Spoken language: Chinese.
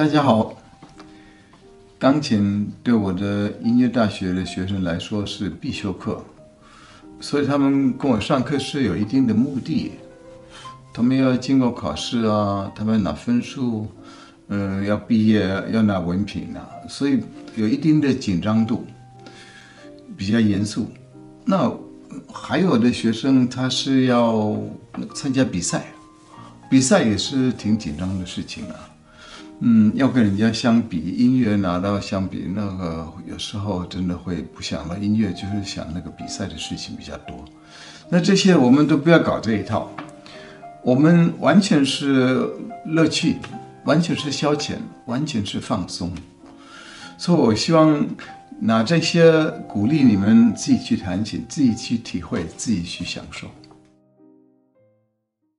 大家好，钢琴对我的音乐大学的学生来说是必修课，所以他们跟我上课是有一定的目的，他们要经过考试啊，他们拿分数，嗯，要毕业要拿文凭啊，所以有一定的紧张度，比较严肃。那还有的学生他是要参加比赛，比赛也是挺紧张的事情啊。嗯，要跟人家相比，音乐拿到相比那个，有时候真的会不想到音乐，就是想那个比赛的事情比较多。那这些我们都不要搞这一套，我们完全是乐趣，完全是消遣，完全是放松。所以我希望拿这些鼓励你们自己去弹琴，自己去体会，自己去享受。